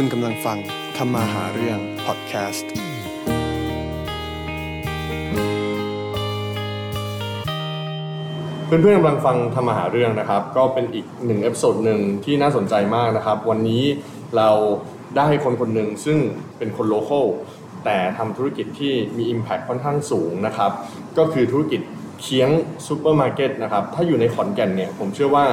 คุณกำลังฟังทำมาหาเรื่องพอดแคสต์ เพื่อนๆกำลังฟังทำมาหาเรื่องนะครับ ก็เป็นอีกหนึ่ง episode หนึ่งที่น่าสนใจมากนะครับ วันนี้เราได้คนคนหนึ่งซึ่งเป็นคน local แต่ทำธุรกิจที่มี Impact ค่อนข้างสูงนะครับ ก็คือธุรกิจเคี้ยงซูเปอร์มาร์เก็ตนะครับ ถ้าอยู่ในขอนแก่นเนี่ยผมเชื่อว่า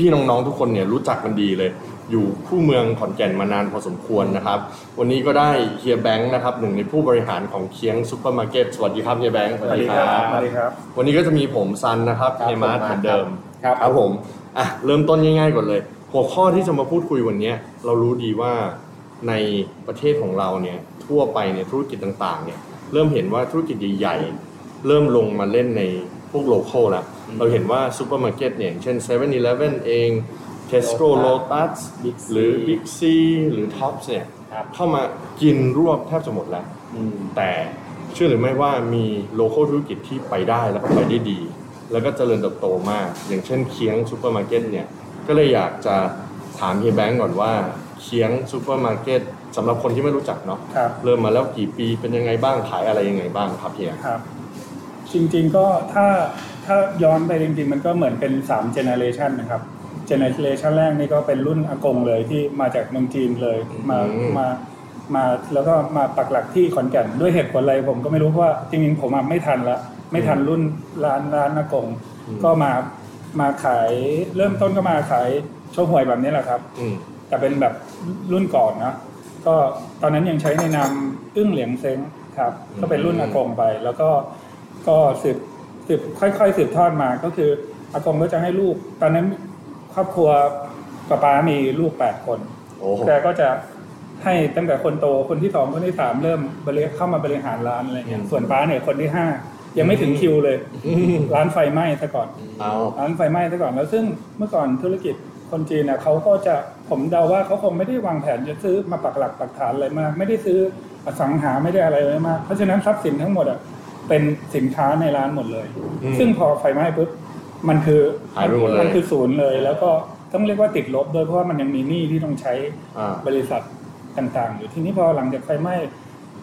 พี่ๆน้องๆทุกคนเนี่ยรู้จักกันดีเลย อยู่คู่เมืองขอนแก่นมานานพอสมควรนะครับ วันนี้ก็ได้เฮียแบงค์นะครับหนึ่งในผู้บริหารของเคี้ยงซูเปอร์มาร์เก็ตสวัสดีครับเฮียแบงค์สวัสดีครับสวัสดีครับ วันนี้ก็จะมีผมซันนะครับครับเฮมาร์ทผมเหมือนเดิมครับครับผมอะเริ่มต้นง่ายๆก่อนเลย หัวข้อที่จะมาพูดคุยวันนี้เรารู้ดีว่าในประเทศของเราเนี่ยทั่วไปเนี่ยธุรกิจต่างๆเนี่ยเริ่มเห็นว่าธุรกิจใหญ่ๆเริ่มลงมาเล่นในพวก local แล้วเราเห็นว่าซูเปอร์มาร์เก็ตเนี่ยอย่างเช่น7 e เ e ่ e อเอง Tesco Lotus Big C หรือ Big C หรือ Tops เนี่ยครับเข้ามากินรวบแทบจะหมดแล้วอืมแต่เชื่อหรือไม่ว่ามี local ธุรกิจที่ไปได้แล้วก็ไปได้ดี แล้วก็เจริญเติบโตมาก อย่างเช่นเคี้ยงซูเปอร์มาร์เก็ตเนี่ยก็เลยอยากจะถามเฮียแบงก์ก่อนว่าเคี้ยงซูเปอร์มาร์เก็ตสำหรับคนที่ไม่รู้จักเนาะครับเริ่มมาแล้วกี่ปีเป็นยังไงบ้างขายอะไรยังไงบ้างครับเฮียครับ จริงๆก็ถ้าถ้าย้อนไปจริงๆ มันก็เหมือนเป็น3 generation นะครับ generation แรกนี่ก็เป็นรุ่นอากงเลยที่มาจากเมืองจีนเลยมาอืมมามาแล้วก็มาปักหลักที่ขอนแก่นด้วยเหตุผลอะไรผมก็ไม่รู้เพราะว่าจริงๆผมอะไม่ทันละไม่ทันรุ่นร้านร้านอากงก็มามาขายเริ่มต้นก็มาขายโชว์หวยแบบนี้แหละครับอืมแต่เป็นแบบรุ่นก่อนนะก็ตอนนั้นยังใช้ในนามอึ้งเหลียงเซ้งครับอืมก็เป็นรุ่นอากงไป แล้วก็ก็สืบสืบค่อยๆสืบทอดมาก็คืออากงก็จะให้ลูก ตอนนั้น ครอบครัวป้าป้ามีลูกแปดคนโอ้โหแกก็จะให้ตั้งแต่คนโตคนที่สองคนที่สามเริ่มบริเข้ามาบริหารร้านอะไรเงี้ยส่วนป้าเนี่ยคนที่ห้ายังไม่ถึงคิวเลย ร้านไฟไหม้ซะก่อน เอาร้านไฟไหม้ซะก่อนแล้วซึ่งเมื่อก่อนธุรกิจคนจีนเนี่ยเขาก็จะผมเดาว่าเขาคงไม่ได้วางแผนจะซื้อมาปักหลักปักฐานอะไรมาก ไม่ได้ซื้ออสังหาไม่ได้อะไรเลยมากเพราะฉะนั้นทรัพย์สินทั้งหมดอะเป็นสินค้าในร้านหมดเลย ซึ่งพอไฟไหม้ปุ๊บ มันคือหายไปหมดเลยมันคือศูนย์เลย แล้วก็ต้องเรียกว่าติดลบด้วยเพราะว่ามันยังมีหนี้ที่ต้องใช้อ่าบริษัทต่างๆอยู่ทีนี้พอหลังจากไฟไหม้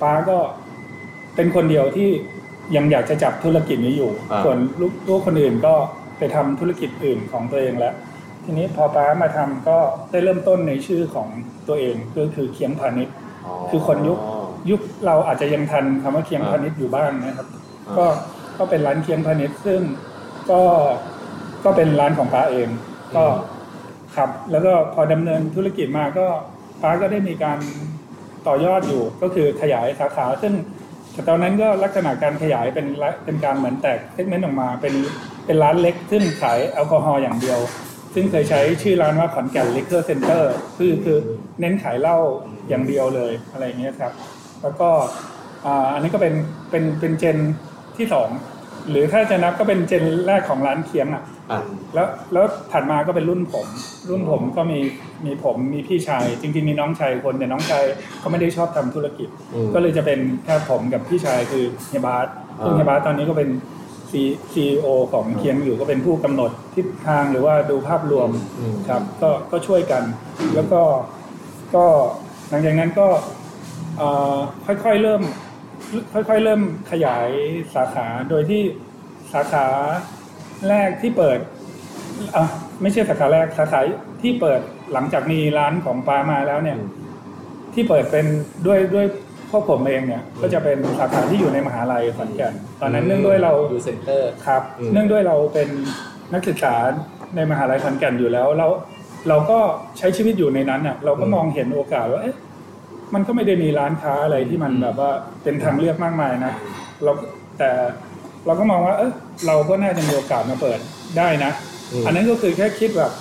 ป้าก็เป็นคนเดียวที่ยังอยากจะจับธุรกิจนี้อยู่อ่าส่วนลูกลูกคนอื่นก็ไปทำธุรกิจอื่นของตัวเองแล้ว ทีนี้พอป้ามาทำก็ได้เริ่มต้นในชื่อของตัวเองก็คือเคียงพาณิชย์คือคนยุคยุคเราอาจจะยังทันคำว่าเคียงพาณิชย์อยู่บ้างนะครับอ่าก็ก็เป็นร้านเคียงพาณิชย์ซึ่ง ก็ก็เป็นร้านของป้าเองก็ครับแล้วก็พอดำเนินธุรกิจมาก็ป้าก็ได้มีการต่อยอดอยู่ก็คือขยายสาขาซึ่งแต่ตอนนั้นก็ลักษณะการขยายเป็นละเป็นการเหมือนแตกเซกเมนต์ออกมาเป็นเป็นร้านเล็กซึ่งขายแอลกอฮอล์อย่างเดียว ซึ่งเคยใช้ชื่อร้านว่าขอนแก่นลิ q เ o อร์เซ็นเตอร์คือคือเน้นขายเหล้าอย่างเดียวเลยอะไรอย่างเงี้ยครับ แล้วก็อ่าอันนี้ก็เป็นเป็นเป็นเจนที่สอง หรือถ้าจะนับก็เป็นเจนแรกของร้านเคียงอะอะแล้วแล้วถัดมาก็เป็นรุ่นผม รุ่นผมก็มีมีผมมีพี่ชาย จริงๆมีน้องชายคนแต่น้องชายเขาไม่ได้ชอบทำธุรกิจอืมก็เลยจะเป็นแค่ผมกับพี่ชายคือเฮียบาสซึ่งอ่าเฮียบาสตอนนี้ก็เป็นซีโอของเคียงอยู่ก็เป็นผู้กำหนดทิศทางหรือว่าดูภาพรวมอืมครับ ก็ก็ช่วยกัน แล้วก็ก็หลังจากนั้นก็เอ่อค่อยๆเริ่ม ค่อยๆ เริ่มขยายสาขาโดยที่สาขาแรกที่เปิดอะไม่ใช่สาขาแรกสาขาที่เปิดหลังจากมีร้านของปามาแล้วเนี่ยอืมที่เปิดเป็นด้วยด้วยพวกผมเองเนี่ย ก็จะเป็นสาขาที่อยู่ในมหาลัยขอนแก่นตอนนั้นเนื่องด้วยเรา U Center ครับอืมเนื่องด้วยเราเป็นนักศึกษาในมหาลัยขอนแก่นอยู่แล้วเราเราก็ใช้ชีวิตอยู่ในนั้นอะเราก็มองเห็นโอกาสว่าเอ๊ะ มันก็ไม่ได้มีร้านค้าอะไรที่มันแบบว่าเป็นทางเลือกมากมายนะเราแต่เราก็มองว่า เออเราก็น่าจะมีโอกาสมาเปิดได้นะอืมอันนั้นก็คือแค่คิดแบบ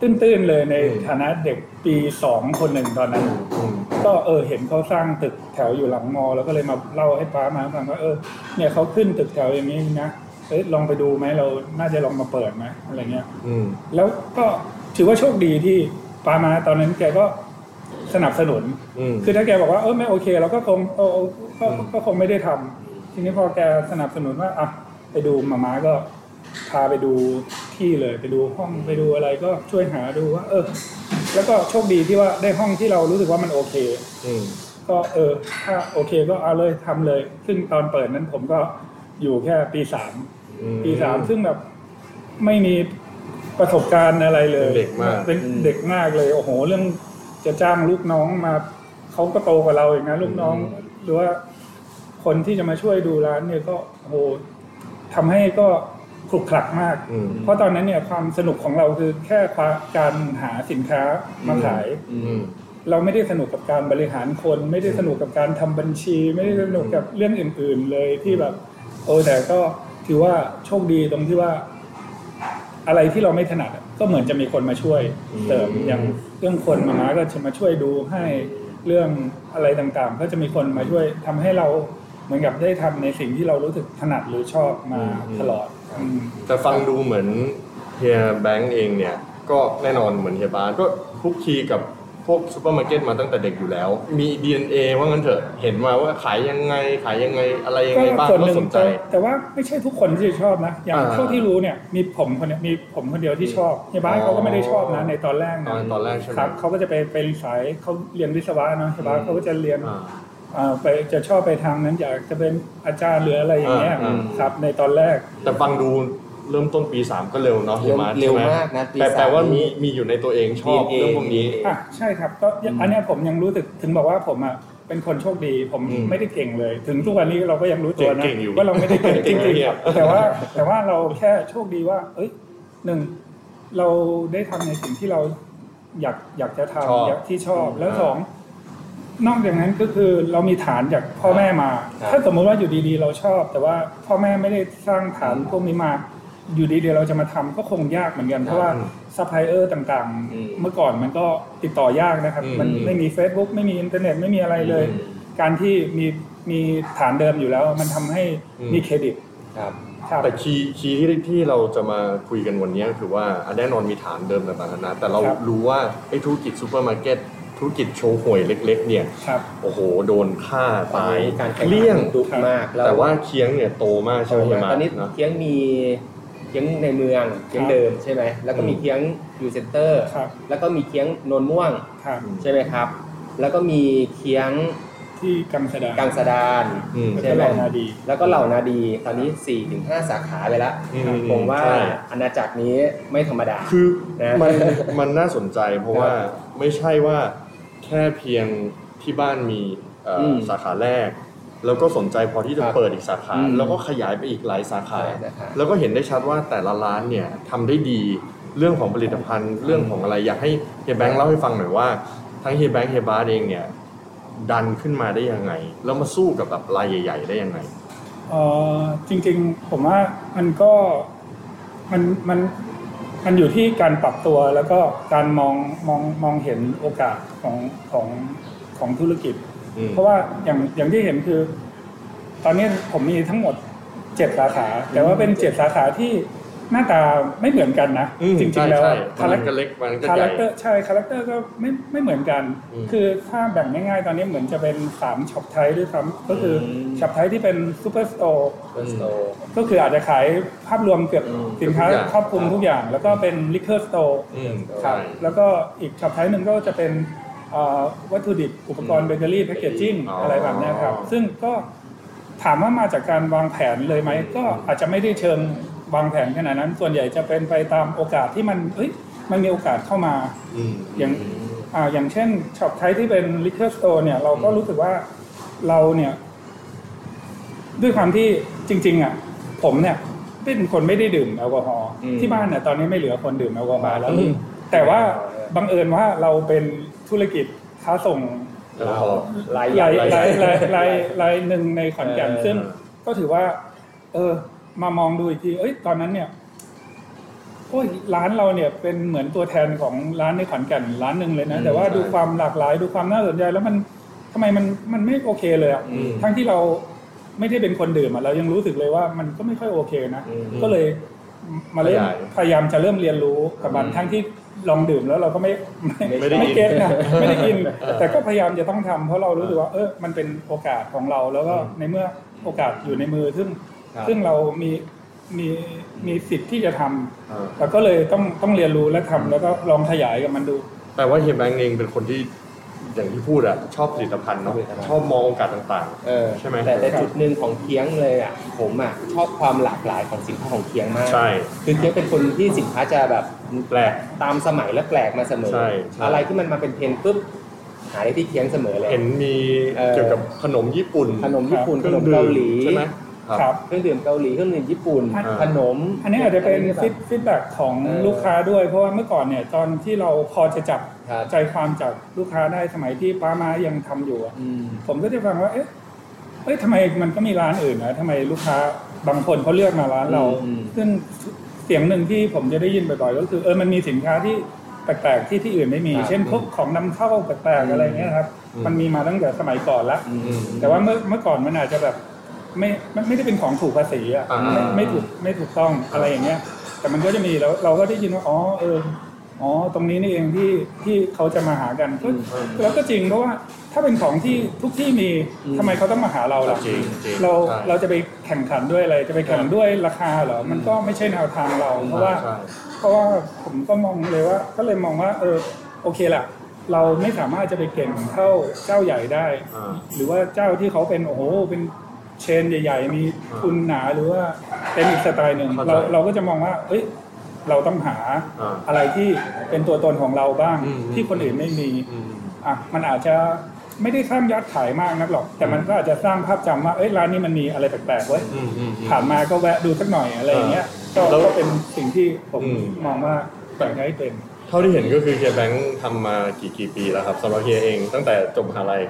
ตื้นๆเลยในอืมฐานะเด็กปีสองคนหนึ่งตอนนั้นอืมก็เออเห็นเขาสร้างตึกแถวอยู่หลังมอ แล้วก็เลยมาเล่าให้ป้ามาฟังว่าเออเนี่ยเขาขึ้นตึกแถวอย่างนี้นะเอ้ยลองไปดูไหมเราน่าจะลองมาเปิดไหมอะไรเงี้ยอืมแล้วก็ถือว่าโชคดีที่ป้ามาตอนนั้นแกก็ สนับสนุน อืม คือถ้าแกบอกว่าเออไม่โอเคเราก็คงเออเออก็อืมก็คงไม่ได้ทำทีนี้พอแกสนับสนุนว่าอะไปดูมาม่าก็พาไปดูที่เลยไปดูห้องไปดูอะไรก็ช่วยหาดูว่า เออ แล้วก็โชคดีที่ว่าได้ห้องที่เรารู้สึกว่ามันโอเค อืม ก็เออ ถ้าโอเคก็เอาเลยทำเลย ซึ่งตอนเปิดนั้นผมก็อยู่แค่ปีสามอืม ปีสามซึ่งแบบไม่มีประสบการณ์อะไรเลยเป็นเด็กมาก เป็นเด็กมากเลย โอ้โห เรื่อง จะจ้างลูกน้องมาเขาก็โตกว่าเราอีกนะลูกน้องหรือว่าคนที่จะมาช่วยดูร้านเนี่ยก็โอ้โหทำให้ก็คลุกคลักมากอืมเพราะตอนนั้นเนี่ยความสนุกของเราคือแค่การหาสินค้ามาขายอืมเราไม่ได้สนุกกับการบริหารคน ไม่ได้สนุกกับการทำบัญชี ไม่ได้สนุกกับเรื่องอื่น ๆ เลยที่แบบโอ้แต่ก็ถือว่าโชคดีตรงที่ว่า อะไรที่เราไม่ถนัดอะก็เหมือนจะมีคนมาช่วยเสริมอย่างเรื่องคนมามาก็จะมาช่วยดูให้เรื่องอะไรต่างๆ ก็จะมีคนมาช่วยทำให้เราเหมือนกับได้ทำในสิ่งที่เรารู้สึกถนัดหรือชอบมาตลอดอืมแต่ฟังดูเหมือนเฮียแบงก์เองเนี่ยก็แน่นอนเหมือนเฮียบาสก็คลุกคลีกับ พวกซูเปอร์มาร์เก็ตมาตั้งแต่เด็กอยู่แล้ว มี DNA ว่างั้นเถอะเห็นมาว่าขายยังไงขายยังไงอะไรยังไงบ้างส่วนหนึ่งก็สนใจแต่แต่ว่าไม่ใช่ทุกคนที่จะชอบนะ อย่างอ่าเท่าที่รู้เนี่ยมีผมคนเนี้ยมีผมคนเดียวที่ชอบเฮียบ้านเขาก็ไม่ได้ชอบนะในตอนแรกตนะอนตอนแรกใช่ไหมครับเขาก็จะไปเป็นสายเขาเรียนวิศวะเนาะเฮียบ้านเขาก็จะเรียนอ่าอ่าไปจะชอบไปทางนั้นอยากจะเป็นอาจารย์หรืออะไรอย่างเงี้ยอ่าครับในตอนแรก แต่ฟังดู เริ่มต้นปี3ก็เร็วเนาะเฮียมาร์ทเร็วใช่ไหมากนะปีแต่สามแต่ว่ามีนี้มีอยู่ในตัวเองชอบ DNA เรื่องพวกนี้อะใช่ครับก็อันเนี้ยผมยังรู้สึกถึงบอกว่าผมอะเป็นคนโชคดีผมอืมไม่ได้เก่งเลย ถึงทุกวันนี้เราก็ยังรู้ตัวนะเก่งอยู่ว่าเราไม่ได้เก่งจเก่งริงเนี่ยๆแต่ว่าแต่ว่าเราแค่โชคดีว่า เอ้ยหนึ่งเราได้ทำในสิ่งที่เราอยากอยากจะชอบทำอยากที่ชอบแล้วอ่าสองนอกจากนั้นก็คือเรามีฐานจากพ่อแม่มาครับถ้าสมมติว่าอยู่ดีๆ เราชอบ แต่ว่าพ่อแม่ไม่ได้สร้างฐานพวกนี้มา อยู่ดีๆเราจะมาทำก็คงยากเหมือนกัน เพราะว่าอืมซัพพลายเออร์ต่างอืมๆเมื่อก่อนมันก็ติดต่อยากนะครับอืมมันไม่มี Facebook ไม่มีอินเทอร์เน็ตไม่มีอะไรเลยอืมการที่มีมีฐานเดิมอยู่แล้ว มันทำให้อืมมีเครดิตครับครับแต่ key key ที่ที่เราจะมาคุยกันวันนี้ก็คือว่าอะแน่นอนมีฐานเดิมต่างๆนานาแต่เราครับรู้ว่าไอ้ธุรกิจซูเปอร์มาร์เก็ตธุรกิจโชว์หวยเล็ก ๆ เนี่ยครับโอ้โห โดนฆ่าตายการแข่งเลี่ยงขันดุมากล้แต่ว่าเคียงเนี่ยโตมากใช่ไหมโตเฮียมามาตอนนี้เนอะเคียงมี เคียงในเมืองเคียงครับเดิมใช่ไหมแล้วก็มีอืมเคียงอยู่เซ็นเตอร์ครับแล้วก็มีเคียงโนนม่วงครับใช่ไหมครับ แล้วก็มีเคียงที่กังสดานกังสดานอืมแล้วใช่ก็ไหมเหล่านาดีแล้วก็เหล่านาดี ตอนนี้4ี่ถึงห้าสาขาไปแล้วอืมผมว่าใช่อาณาจักรนี้ไม่ธรรมดา คือนะมันมันน่าสนใจเพราะครับว่าไม่ใช่ว่าแค่เพียงที่บ้านมีเอ่ออมสาขาแรก แล้วก็สนใจพอที่จะครับเปิดอีกสาขาอืมแล้วก็ขยายไปอีกหลายสาขาใช่นะครับแล้วก็เห็นได้ชัดว่าแต่ละร้านเนี่ยทำได้ดีเรื่องของผลิตภัณฑ์เรื่องของอะไรอยากให้เฮียแบงค์เล่าให้ฟังหน่อยว่า ทั้งเฮียแบงค์เฮียบาสเองเนี่ยดันขึ้นมาได้ยังไง แล้วมาสู้กับแบบรายใหญ่ ๆ ได้ยังไงเออจริงๆผมว่ามันก็มันมันมันอยู่ที่การปรับตัวแล้วก็การมองมองมองเห็นโอกาสของของของธุรกิจอืม เพราะว่าอย่างอย่างที่เห็นคือ ตอนนี้ผมมีทั้งหมดเจ็ดสาขา แต่ว่าเป็นเจ็ดสาขาที่หน้าตาไม่เหมือนกันนะอืมจริงๆแล้วใช่ใช่มัแรนก็เล็กมันก็ใหแรญ่ character ใช่ character ก็ไม่ไม่เหมือนกันอืมคือถ้าแบ่งง่ายๆ ตอนนี้เหมือนจะเป็นสาม shop type ด้วยซ้ำก็คืออืม shop type ที่เป็นsuperstore เปิด store ก็คืออาจจะขายภาพรวมเกือบอืมสินค้าทุกอย่างครอบคลุมทุกอย่าง แล้วก็เป็นลิคเ o อร์สโตร์อืมครัใช่บแล้วก็อีก shop type หนึ่งก็จะเป็นเอ่อ วัตถุดิบอุปกรณ์เบเกอรี่ packaging อ๋ออะไรแบบเนี้ยครับ ซึ่งก็ถามว่ามาจากการวางแผนเลยไหม ก็อาจจะไม่ได้เชิงวางแผนขนาดนั้น ส่วนใหญ่จะเป็นไปตามโอกาสที่มันเอ้ยมันมีโอกาสเข้ามาอืมอย่างอ่าอย่างเช่น shop type ที่เป็น liquor store เนี่ยเราก็รู้สึกว่าเราเนี่ยด้วยความที่จริง ๆ อะ ผมเนี่ยเป็นคนไม่ได้ดื่มแอลกอฮอล์อืมที่บ้านเนี่ยตอนนี้ไม่เหลือคนดื่มแอลกอฮอล์แล้วอืมแต่ว่าบังเอิญว่าเราเป็น ธุรกิจค้าส่งเรารายรายใหญ่รายรายรายรายหนึ่งในขอนแก่นเออซึ่งก็ถือว่า เออ มามองดูอีกทีเอ้ยตอนนั้นเนี่ยโอ้ยร้านเราเนี่ยเป็นเหมือนตัวแทนของร้านในขอนแก่นร้านหนึ่งเลยนะอืมแต่ว่าใช่ดูความหลากหลายดูความน่าสนใจแล้วมันทำไมมันมันไม่โอเคเลยอะอืมทั้งที่เราไม่ได้เป็นคนดื่มอะเรายังรู้สึกเลยว่ามันก็ไม่ค่อยโอเคนะอืมก็เลยมาเริ่มขยายพยายามจะเริ่มเรียนรู้กับมันอืมทั้งที่ ลองดื่มแล้วเราก็ไม่ไม่ไม่ได้ไม่กินเก็ตนะไม่ได้กินเออแต่ก็พยายามจะต้องทำเพราะเรารู้สึกว่าเออมันเป็นโอกาสของเราแล้วก็อืมในเมื่อโอกาสอยู่ในมือซึ่งครับซึ่งเรามีมีมีสิทธิ์ที่จะทำอ่าแล้วก็เลยต้องต้องเรียนรู้และทำแล้วก็ลองขยายกับมันดูแปลว่าเฮียแบงค์เองเป็นคนที่ อย่างที่พูดอะชอบผลิตภัณฑ์เนาะผลิตภัณฑ์ชอบมองโอกาสต่างเออใช่ไหมแต่แต่จุดหนึ่งของเคียงเลยอะผมอะชอบความหลากหลายของสินค้าของเคียงมากๆใช่คือเคียงเป็นคนที่สินค้าจะแบบแปลก ตามสมัยและแปลกมาเสมอ ใช่ใช่ อะไรที่มันมาเป็นเทรนด์ปุ๊บหาได้ที่เคียงเสมอเลย เห็นมีเออ เกี่ยวกับขนมญี่ปุ่นขนมญี่ปุ่นเคขรื่นองมดื่เกามหลี ใช่ไหม ครับครับเครื่องดื่มเกาหลีเครื่องดื่มญี่ปุ่นอ่าขนม อันนี้อาจจะเป็นแบบฟีดฟีดแบ็ของเออลูกค้าด้วย เพราะว่าเมื่อก่อนเนี่ยตอนที่เราพอจะจับครับใจความจากลูกค้าได้สมัยที่ป้ามายังทำอยู่อะอืมผมก็จะฟังว่าเอ๊ะเอ้ยทำไมมันก็มีร้านอื่นนะทำไมลูกค้าบางคนเขาเลือกมาร้านเราอืมซึ่งเสียงหนึ่งที่ผมจะได้ยินบ่อยๆก็คือเออมันมีสินค้าที่แปลกๆที่ที่อื่นไม่มีครับเช่นพวกของนำเข้าแปลกๆอะไรเงี้ยครับอืมมันมีมาตั้งแต่สมัยก่อนละอืมแต่ว่าเมื่อเมื่อก่อนมันอาจจะแบบ ไม่ไม่ไม่ได้เป็นของถูกภาษีอะอ่าไม่ไม่ถูกไม่ถูกต้องอะไรอย่างเงี้ย แต่มันก็จะมีแล้วเราก็ได้ยินว่าอ๋อเอออ๋อตรงนี้นี่เองที่ที่เขาจะมาหากันก็แล้วก็จริงเพราะว่าถ้าเป็นของที่ทุกที่มีอืมทำไมเขาต้องมาหาเราล่ะจริงจริงเราใช่เราจะไปแข่งขันด้วยอะไรจะไปแข่งด้วยราคาเหรอมันก็ไม่ใช่แนวทางเรา เพราะว่าใช่เพราะว่าผมก็มองเลยว่า ก็เลยมองว่าเออโอเคแหละเราไม่สามารถจะไปเก่งเท่าเจ้าใหญ่ได้อ่าหรือว่าเจ้าที่เขาเป็นโอ้โหเป็น เชนใหญ่ ๆ มีทุนหนาหรือว่าเป็นอีกสไตล์หนึ่งเข้าใจเราเราก็จะมองว่าเอ้ยเราต้องหาอ่าอะไรที่เป็นตัวตนของเราบ้าง อืม ที่คนอื่นไม่มีอืม อะมันอาจจะไม่ได้สร้างยอดขายมากนักหรอก แต่มันก็อาจจะสร้างภาพจำว่าเอ้ยร้านนี้มันมีอะไรแปลกๆเว้ย อืมอืมอืม ผ่านมาก็แวะดูสักหน่อยอะไรอย่างเงี้ยก็แล้วก็เป็นสิ่งที่ผมอืม มองว่าแบ่งให้เป็น เท่าที่เห็นก็คือเฮียแบงค์ทำมากี่กี่ปีแล้วครับสำหรับเฮียเองตั้งแต่จบมหาลัย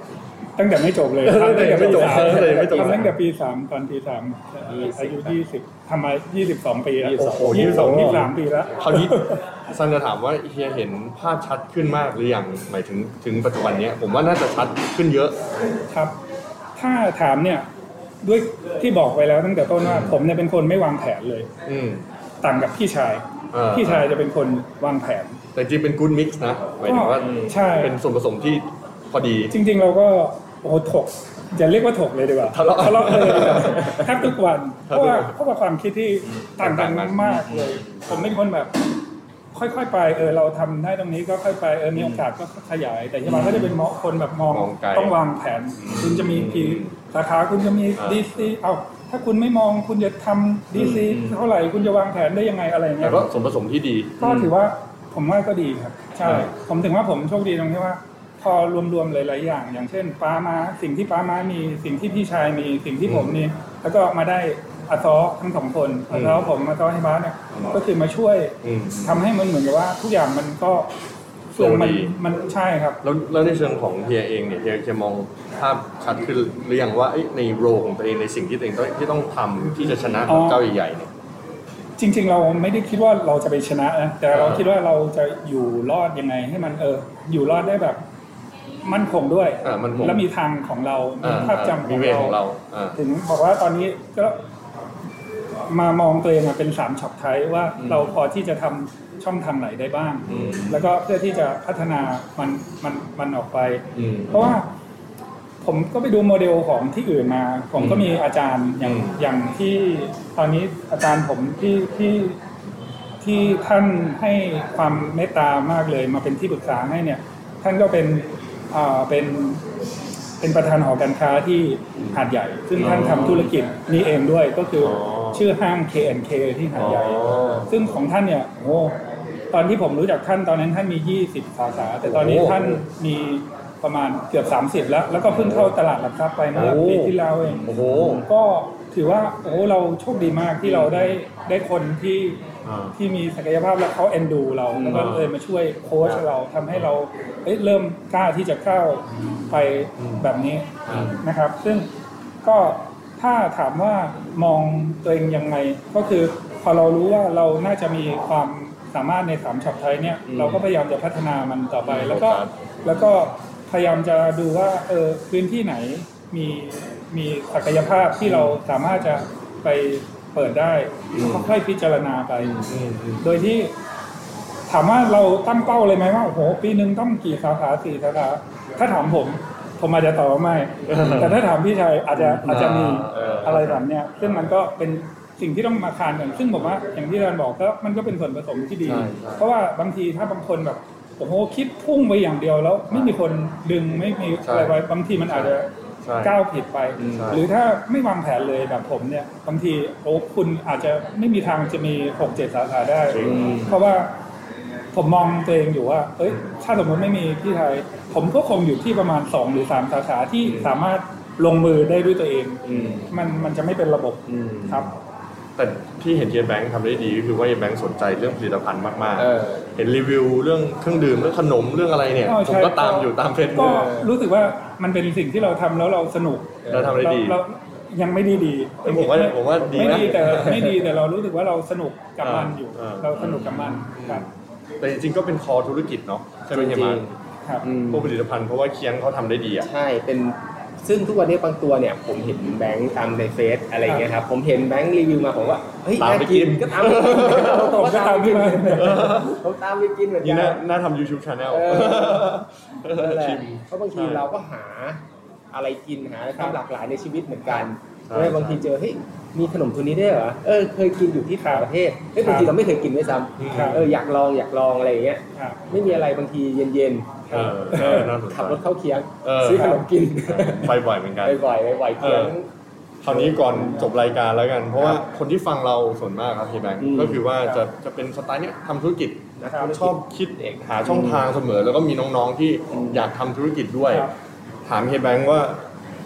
ตั้งแต่ไม่จบเลยตั้งแต่ไม่จบทำตั้งแต่ไม่จบทำตั้งแต่ปีสามตอนปีสามยี่สิบอายุยี่สิบทำมายี่สิบสองปีแล้วยี่สิบสองโอ้โหยี่สิบสองยี่สิบสามปีแล้วคราวนี้ซันจะถามว่าเฮียเห็นภาพชัดขึ้นมากหรือยังหมายถึงถึงปัจจุบันเนี้ยผมว่าน่าจะชัดขึ้นเยอะครับ ถ้าถามเนี่ยด้วยที่บอกไปแล้วตั้งแต่ต้นว่าผมเนี่ยเป็นคนไม่วางแผนเลย อืมต่างกับพี่ชายเออพี่ชายจะเป็นคนวางแผน แต่จริงเป็นกู๊ดมิกซ์นะหมายถึงว่าใช่เป็นส่วนผสมที่พอดี จริง ๆ เราก็ โอ้โหถกจะเรียกว่าถกเลยดีกว่าทะเลาะทะเลาะเลยดีกว่าแทบทุกวัน เพครับราะว่าเพราะว่าความคิดที่ต่างกันต่างกันมากเลย ผมเป็นคนแบบ ค่อยๆไปเออเราทำได้ตรงนี้ก็ค่อยไปเออมีโอกาสก็ขยาย แต่ที่มาก็จะเป็นมองคนแบบมองมองไกลต้องวางแผน คุณจะมีกี่สาขาคุณจะมีอ่าดีซีเอาถ้าคุณไม่มองคุณจะทำดีซีอืมเท่าไหร่คุณจะวางแผนได้ยังไงอะไรอย่างแต่เงี้ยก็ส่วนผสมที่ดี ก็ถือว่าผมว่าก็ดีครับ ใช่อ่าผมถึงว่าผมโชคดีตรงที่ว่า พอรวมๆหลายๆอย่าง อย่างเช่นป้ามาสิ่งที่ป้ามามีสิ่งที่พี่ชายมีสิ่งที่ผมมีแล้วก็มาได้อาซอทั้งสองคนอาซอผมอาซอให้บ้านเนี่ยก็คือมาช่วยอืมทำให้มันเหมือนกับว่า ทุกอย่างมันก็โฟลว์มัดีมันใช่ครับ แล้วแล้วในเชิงของเฮียเองเนี่ยเฮียจะมองภาพชัดขึ้นหรือยังว่าเอ้ยในโรของตัวเองในสิ่งที่ตัวเองต้องที่ต้องทำที่จะชนะอ๋อเจ้าใหญ่ๆเนี่ยจริง ๆ เราไม่ได้คิดว่าเราจะไปชนะนะแต่เราอ่าคิดว่าเราจะอยู่รอดยังไง ให้มันเอออยู่รอดได้แบบ มั่นคงด้วยอ่ามันคงแล้วมีทางของเรามีอ่าภาพจำขมีองเวของเราเราอ่าถึงบอกว่าตอนนี้ก็มามองตัวเองอะเป็นสามช็อปไทยว่าเราพอที่จะทำช่องทางไหนได้บ้างอืมแล้วก็เพื่อที่จะพัฒนามันมันมันออกไปอืมเพราะว่าผมก็ไปดูโมเดลของที่อื่นมา ผมก็มีอาจารย์อย่างอืมอย่างที่ตอนนี้อาจารย์ผมที่ที่ที่ท่านให้ความเมตตามากเลยมาเป็นที่ปรึกษาให้เนี่ย ท่านก็เป็นอ่า เป็นเป็นประธานหอการค้าที่หาดใหญ่ ซึ่งท่านทำธุรกิจนี้เองด้วยก็คือออชื่อห้าง K&K ที่หาดใหญ่อ๋อซึ่งของท่านเนี่ยโอ้ตอนที่ผมรู้จักท่านตอนนั้นท่านมี 20 สาขา แต่ตอนนี้โอ้โหท่านมีประมาณเกือบ 30 แล้ว แล้วก็เพิ่งเข้าตลาดหลักทรัพย์ไปเมื่อโอ้ปีที่แล้วเองโอ้โหก็ถือว่าโอ้เราโชคดีมากที่เราได้ได้คนที่อ่า ที่มีศักยภาพแล้วเขาเอ็นดูเราแล้วก็อ่าเลยมาช่วยโค้ชเราทำให้เราเอ้ยเริ่มกล้าที่จะเข้าไปแบบนี้อืมนะครับ ซึ่งก็ถ้าถามว่ามองตัวเองยังไงก็คือพอเรารู้ว่าเราน่าจะมีความสามารถในสามช็อปไทยเนี่ยอืมเราก็พยายามจะพัฒนามันต่อไปอืมแล้วก็โฟกัสแล้วก็พยายามจะดูว่าเออพื้นที่ไหนมีมีศักยภาพที่เราสามารถจะไป เปิดได้ค่อยๆพิจารณาไปอืมอืมโดยที่ถามว่าเราตั้งเป้าเลยไหมว่าโอ้โหปีหนึ่งต้องกี่สาขาสี่สาขาถ้าถามผม ผมอาจจะตอบว่าไม่ แต่ถ้าถามพี่ชายอาจจะอาจจะมีเออออะไรแบบเนี้ยซึ่งมันก็เป็นสิ่งที่ต้องมาคานกัน ซึ่งผมว่าอย่างที่อาจารย์บอกก็มันก็เป็นส่วนผสมที่ดีใช่ใช่เพราะว่าบางทีถ้าบางคนแบบโอ้โหคิดพุ่งไปอย่างเดียวแล้ว ไม่มีคนดึงไม่มีใช่อะไรไว้บางทีมันอาจจะใช่ ก้าวผิดไปใช่หรือถ้าไม่วางแผนเลยแบบผมเนี่ยบางทีโอ้คุณอาจจะไม่มีทางจะมีหกเจ็ดสาขาได้จริงเพราะว่าผมมองตัวเองอยู่ว่าเอ้ยถ้าสมมติไม่มีที่ไทย ผมก็คงอยู่ที่ประมาณสองหรือสามสาขาที่สามารถลงมือได้ด้วยตัวเองอืมมันมันจะไม่เป็นระบบอืมครับ แต่ที่เห็นเฮียแบงค์ทำได้ดีก็คือว่าเฮียแบงค์สนใจเรื่องผลิตภัณฑ์มากเออ ๆ เห็นรีวิวเรื่องเครื่องดื่มเรื่องขนมเรื่องอะไรเนี่ย อ๋อผมใช่ก็ตามอยู่ตามเฟซก็บุ๊ก รู้สึกว่ามันเป็นสิ่งที่เราทำแล้วเราสนุกแล้วทำได้ดีเรายังไม่ดีดีเออผมว่าผมว่าดีนะไม่ดีแต่ไม่ดีแต่เรารู้สึกว่าเราสนุกกับมันอยู่ อ่า เราสนุกกับมันครับแต่จริงๆก็เป็นคอธุรกิจเนาะใช่ไหมเฮียจริมางครับ อืมพวกผลิตภัณฑ์เพราะว่าเคียงเขาทำได้ดีอะ ใช่เป็น ซึ่งทุกวันนี้บางตัวเนี่ยผมเห็นแบงค์ตามในเฟซอะไรอย่างเงี้ยครับผมเห็นแบงค์รีวิวมาผมว่าเฮ้ยตามไปกินก็ตามไปกินผมก็ตามพี่มาผมตามไปกินเหมือนนี่กัน่านน่าทำ YouTube Channel เออนั่นแหละชิมเพราะบางทีใช่เราก็หาอะไรกินหาความหลากหลายในชีวิตเหมือนกันใช่เลยบางทีเจอเฮ้ยมีขนมตัวนี้ได้วยเหรอเออเคยกินอยู่ที่ต่างประเทศเฮ้ยบางทีเราไม่เคยกินด้วยซ้ครับำเอออยากลองอยากลองอะไรอย่างเงี้ยครับไม่มีอะไรบางทีเย็น เออเออน่าสนใจๆขับรถเข้าเคียงเออซื้อขนมกินไปบ่อยเหมือนกันบ่อยๆบ่อยๆเคียงเออคราวนี้ก่อนจบรายการแล้วกัน เพราะว่าคนที่ฟังเราส่วนมากครับเฮียแบงค์อืมก็คือว่าจะจะเป็นสไตล์เนี้ยทำธุรกิจนะครับชอบคิดเองหาช่องทางเสมอ แล้วก็มีน้องๆที่อืมอยากทำธุรกิจด้วยครับถามเฮียแบงค์ว่า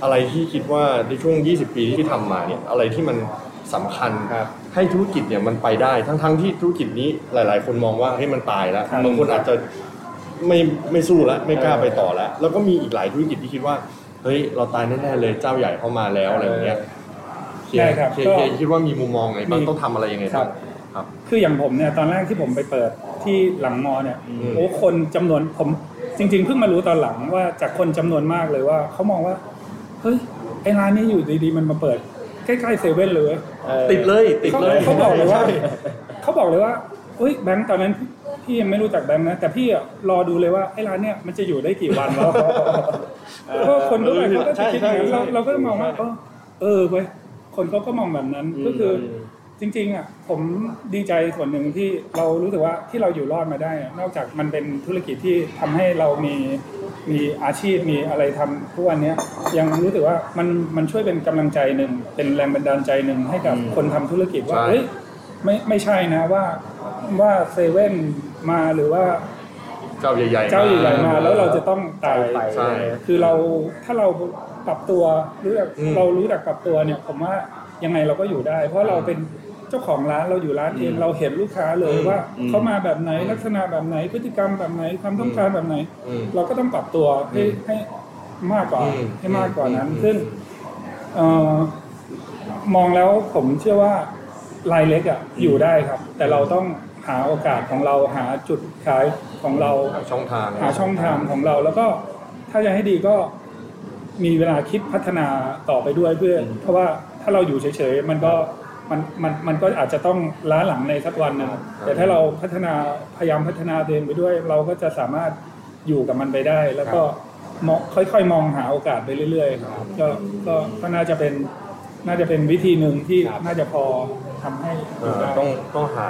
อะไรที่คิดว่าในช่วง 20 ปีที่ทำมาเนี่ยอะไรที่มันสำคัญครับให้ธุรกิจเนี่ยมันไปได้ ทั้งๆที่ธุรกิจนี้หลาย ๆ คนมองว่าเฮ้ยมันตายแล้วครับบางคนอาจจะ ไม่ไม่สู้แล้วไม่กล้าไปต่อแล้ว แล้วก็มีอีกหลายธุรกิจที่คิดว่าเฮ้ยเราตายแน่ๆเลยเจ้าใหญ่เข้ามาแล้วอะไรอย่างเงี้ยเฮียใช่ครับเฮียก็เฮียคิดว่ามีมุมมองไงบ้างมีต้องทำอะไรยังไงครับ้างบครับ คืออย่างผมเนี่ยตอนแรกที่ผมไปเปิดที่หลังมอเนี่ยอืมโอ้คนจำนวนผมจริง ๆ เพิ่งมารู้ตอนหลังว่าจากคนจำนวนมากเลยว่าเขามองว่าเฮ้ยไอ้ร้านนี้อยู่ดีๆมันมาเปิดใกล้ๆเซเว่นเลยเว้ยเออติดเลยติดเขาเลยเขาบอกเลยว่าใช่เขาบอกเลยว่าเฮ้ยแบงค์ตอนนั้น พี่ยังไม่รู้จักแบงค์นะ แต่พี่อะรอดูเลยว่าไอ้ร้านเนี่ยมันจะอยู่ได้กี่วันแล้วเพราะคนทั่วไปเขาก็จะคิดอย่างนั้นเราเราก็มองว่าเออเออเว้ยคนเขาก็มองแบบนั้นอืมก็คือจริงๆอะผมดีใจส่วนหนึ่งที่เรารู้สึกว่าที่เราอยู่รอดมาได้อะนอกจากมันเป็นธุรกิจที่ทำให้เรามีมีอาชีพมีอะไรทำทุกวันเนี้ยยังรู้สึกว่ามันมันช่วยเป็นกำลังใจหนึ่งเป็นแรงบันดาลใจหนึ่งให้กับอืมคนทำธุรกิจว่าใช่เฮ้ยไม่ไม่ใช่นะว่าว่าเซเว่น มาหรือว่าเจ้าใหญ่ๆเจ้าใหญ่ๆมาแล้วเราจะต้องตายไปใช่คือเราถ้าเราปรับตัวรู้จักอืมเรารู้จักปรับตัวเนี่ยผมว่ายังไงเราก็อยู่ได้ เพราะเราเป็นเจ้าของร้านเราอยู่ร้านเองอืมเราเห็นลูกค้าเลยอืมว่าอืมเขามาแบบไหนลักษณะแบบไหนพฤติกรรมแบบไหนความต้องการแบบไหนอืมเราก็ต้องปรับตัวให้อืมให้มากกว่าอืมให้มากกว่านั้นอืมซึ่งเอ่อมองแล้วผมเชื่อว่ารายเล็กอะอยู่ได้ครับ แต่เราต้อง หาโอกาสของเราหาจุดขายของเราหาช่องทางหาช่องทางของเรา แล้วก็ถ้าจะให้ดีก็มีเวลาคิดพัฒนาต่อไปด้วยเพื่อ เพราะว่าถ้าเราอยู่เฉยๆมันก็มันมันมันก็อาจจะต้องล้าหลังในสักวันหนึงแต่ถ้าเราพัฒนาพยายามพัฒนาตัวเองไปด้วย เราก็จะสามารถอยู่กับมันไปได้ แล้วก็มองค่อย ๆ มองหาโอกาสไปเรื่อยๆครับก็ก็ก็น่าจะเป็นน่าจะเป็นวิธีหนึ่งที่ครับน่าจะพอทำให้อเอยู่อได้ต้องต้องหา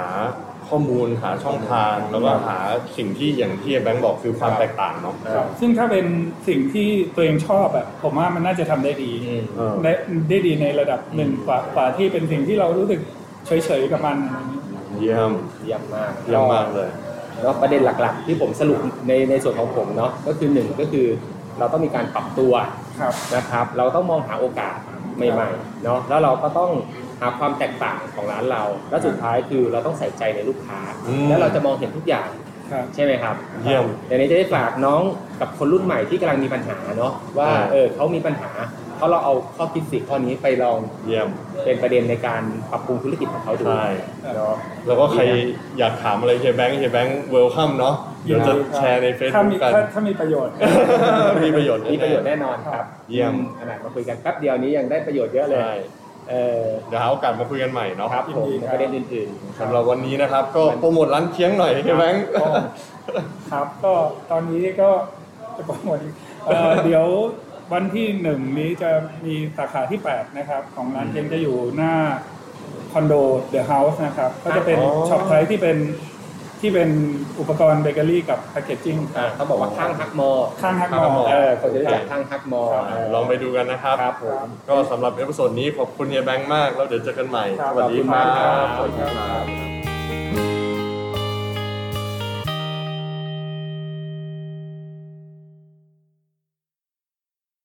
ข้อมูลหาช่องทาง แล้วก็หาสิ่งที่อย่างที่แบงค์บอกคือความแตกต่างเนาะครับซึ่งถ้าเป็นสิ่งที่ตัวเองชอบอะผมว่ามันน่าจะทำได้ดีอืมเออได้ได้ดีในระดับหนึ่งกว่ากว่าที่เป็นสิ่งที่เรารู้สึกเฉยๆกับมันอะไรอย่างนี้เยี่ยมเยี่ยมมากเยี่ยมมากเลย แล้วประเด็นหลักๆ ที่ผมสรุปในในส่วนของผมเนาะก็คือหนึ่งก็คือเราต้องมีการปรับตัวครับ นะครับ เราต้องมองหาโอกาสใหม่ๆเนาะแล้วเราก็ต้อง หาความแตกต่างของร้านเรา และสุดท้ายคือเราต้องใส่ใจในลูกค้าอืมแล้วเราจะมองเห็นทุกอย่างครับใช่ไหมครับเยี่ยมเดี๋ยวนี้จะได้ฝากน้องกับคนรุ่นใหม่ที่กำลังมีปัญหาเนาะว่าอ่าเออเขามีปัญหาเขาเราเอาข้อคิดสิข้อนี้ไปลองเยี่ยมเป็นประเด็นในการปรับปรุงธุรกิจของเขาดูใช่เนาะแล้วก็ใครอยากถามอะไรเฮียแบงค์เฮียแบงค์เวลคัมเนาะเดี๋ยวจะแชร์ในเฟซถ้าบุ๊มีกกันถ้าถ้ามีประโยชน์ มีประโยชน์มีประโยชน์แน่แน่นอนครับ เยี่ยมขนาดมาคุยกันแป๊บเดียวนี้ยังได้ประโยชน์เยอะเลยใช่ เออเดี๋ยวหาโอกาสมาคุยกันใหม่เนาะครับผมยินดีในครับ ประเด็นอื่นสำหรับวันนี้นะครับ ก็โปรโมทร้านเคี้ยงหน่อยเฮียแบงค์ก็ครับ ก็ตอนนี้ก็จะโปรโมทอีกเอ่อเดี๋ยววันที่หนึ่งนี้จะมีสาขาที่ 8 นะครับ ของร้านเคี้ยงจะอยู่หน้าคอนโดเดอะเฮาส์นะครับ ก็จะเป็น shop type ที่เป็น ที่เป็นอุปกรณ์เบเกอรี่กับ packaging อ่าเขาบอกว่าข้างฮักมอข้างฮักมอข้างฮักมอเออคนจะรู้จักข้างฮักมอครับเออลองไปดูกันนะครับครับผมก็สำหรับ episode นี้ขอบคุณเฮียแบงค์มาก แล้วเดี๋ยวเจอกันใหม่ครับสวัสดีครับขอบคุณมากครับสวัสดีครับ